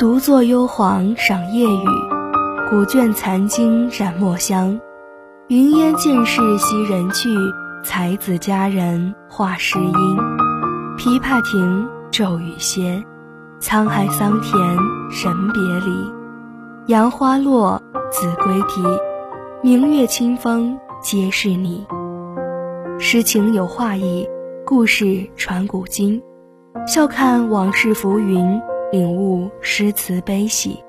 独坐幽篁赏夜雨，古卷残经染墨香。云烟尽是昔人去，才子佳人画诗音。琵琶停，骤雨歇，沧海桑田人别离。杨花落，子规啼，明月清风皆是你。诗情有画意，故事传古今。笑看往事浮云。领悟诗词悲喜，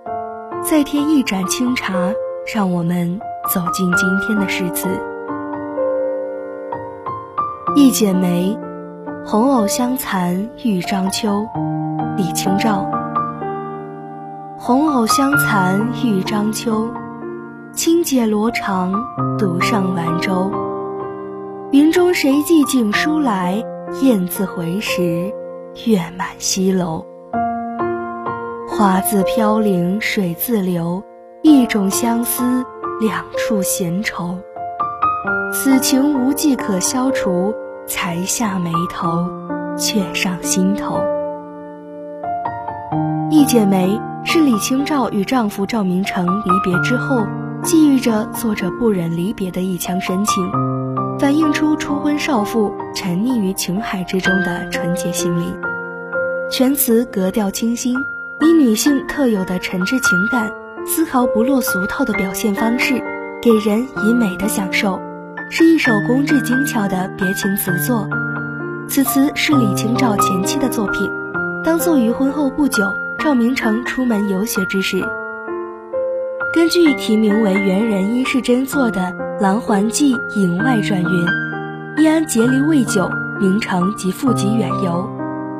再添一盏清茶，让我们走进今天的诗词。一剪梅，红藕香残玉章秋，李清照。红藕香残玉章秋，轻解罗裳，独上兰舟。云中谁寄锦书来？雁字回时，月满西楼。花自飘零水自流，一种相思，两处闲愁。此情无计可消除，才下眉头，却上心头。《一剪梅》是李清照与丈夫赵明诚离别之后，寄予着作者不忍离别的一腔深情，反映出初婚少妇沉溺于情海之中的纯洁心灵。全词格调清新。以女性特有的沉挚情感、丝毫不落俗套的表现方式，给人以美的享受，是一首工致精巧的别情词作。此词是李清照前期的作品，当作于婚后不久，赵明诚出门游学之时。根据题名为元人伊世珍作的《琅环记引外传》云：“易安结离未久，明诚即赴极远游，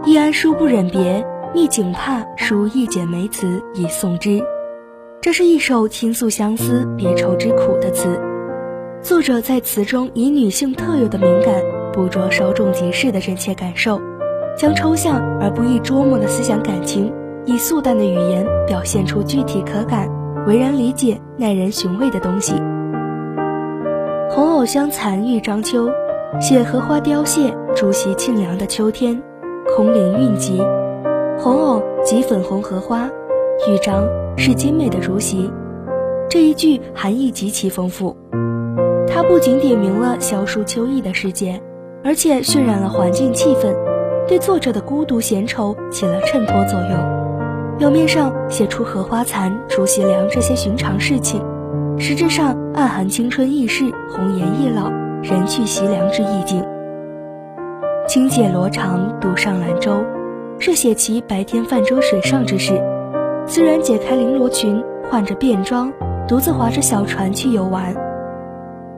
易安殊不忍别。”一景帕书一剪梅词以送之，这是一首倾诉相思别愁之苦的词。作者在词中以女性特有的敏感，捕捉稍纵即逝的真切感受，将抽象而不易捉摸的思想感情，以素淡的语言表现出具体可感、为人理解、耐人寻味的东西。红藕香残玉章秋，写荷花凋谢、竹席沁凉的秋天，空灵韵极。红藕即粉红荷花，玉章是精美的竹席。这一句含义极其丰富，它不仅点明了萧疏秋意的世界，而且渲染了环境气氛，对作者的孤独闲愁起了衬托作用。表面上写出荷花残、竹席凉这些寻常事情，实质上暗含青春易逝、红颜易老、人去席凉之意境。轻解罗裳，独上兰舟。是写其白天泛舟水上之事，虽然解开绫罗裙，换着便装，独自划着小船去游玩。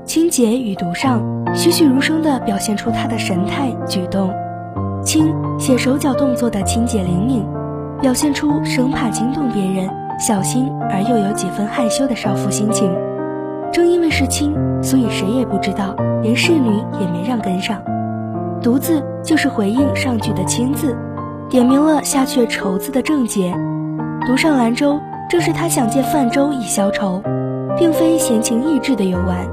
清解与独上，栩栩如生地表现出他的神态举动。轻写手脚动作的清解灵敏，表现出生怕惊动别人，小心而又有几分害羞的少妇心情。正因为是清，所以谁也不知道，连侍女也没让跟上。独字就是回应上句的轻字。点明了下阙愁字的症结，独上兰舟，正是他想借泛舟以消愁，并非闲情逸致的游玩。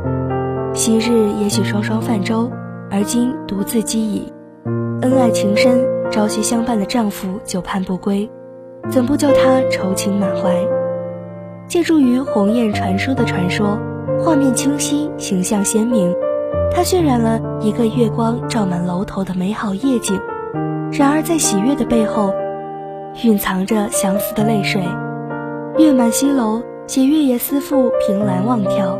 昔日也许双双泛舟，而今独自羁倚，恩爱情深、朝夕相伴的丈夫久盼不归，怎不叫他愁情满怀？借助于鸿雁传书的传说，画面清晰，形象鲜明，它渲染了一个月光照满楼头的美好夜景。然而，在喜悦的背后，蕴藏着相思的泪水。月满西楼，写月夜思妇凭栏望眺，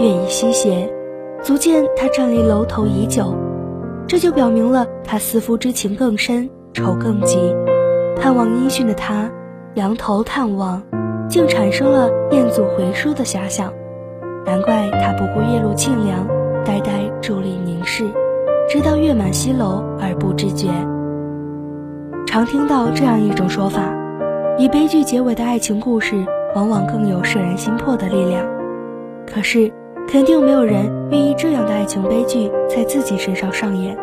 月已西斜，足见他站立楼头已久。这就表明了他思夫之情更深，愁更急。盼望音讯的他，仰头探望，竟产生了雁祖回书的遐想。难怪他不顾夜路清凉，呆呆伫立凝视，直到月满西楼而不知觉。常听到这样一种说法：以悲剧结尾的爱情故事，往往更有摄人心魄的力量。可是，肯定没有人愿意这样的爱情悲剧在自己身上上演。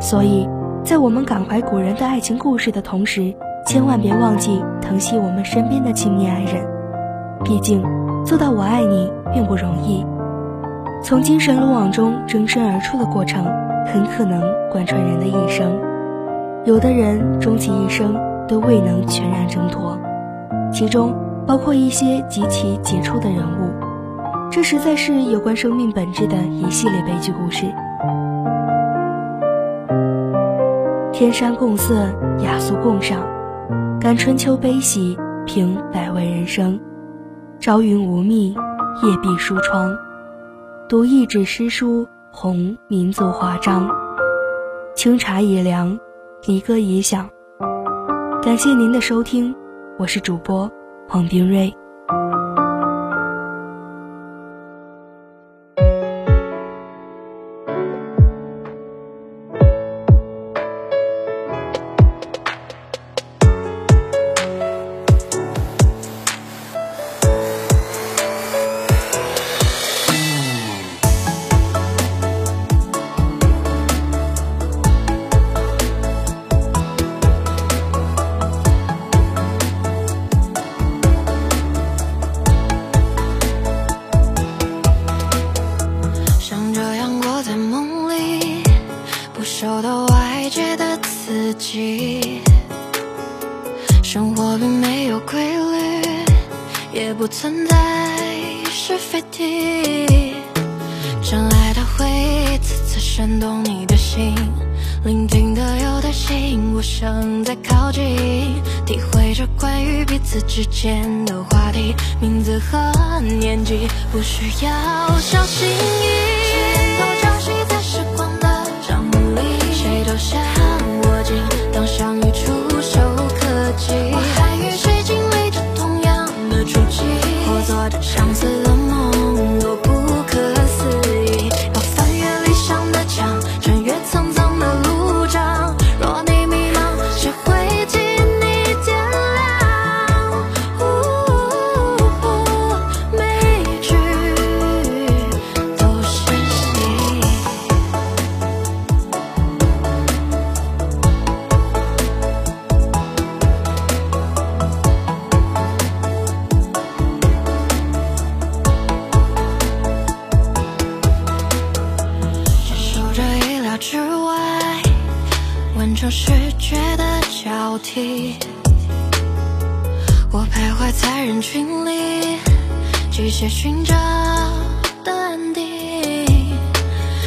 所以，在我们感怀古人的爱情故事的同时，千万别忘记疼惜我们身边的亲密爱人。毕竟，做到我爱你并不容易。从精神路网中挣身而出的过程，很可能贯穿人的一生。有的人终其一生都未能全然挣脱。其中包括一些极其杰出的人物。这实在是有关生命本质的一系列悲剧故事。天山共色，雅俗共赏，感春秋悲喜，评百味人生。朝云无觅，夜闭书窗，读一纸诗书，弘民族华章。清茶已凉，离歌已响。感谢您的收听，我是主播黄冰瑞。像这样活在梦里，不受到外界的刺激生活并没有规律，也不存在是非题。真爱它会一次次煽动你的心，聆听的有点心，无声在靠近，体会着关于彼此之间的话题，名字和年纪不需要小心翼翼，都交集在时光的长廊里谁都想握紧当相遇处视觉的交替，我徘徊在人群里，机械寻找的安定。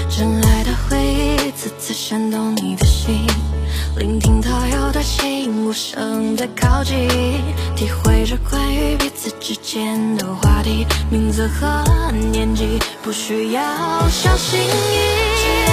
真爱的回忆，一次次煽动你的心，聆听特有的心，无声的靠近，体会着关于彼此之间的话题，名字和年纪不需要小心翼翼。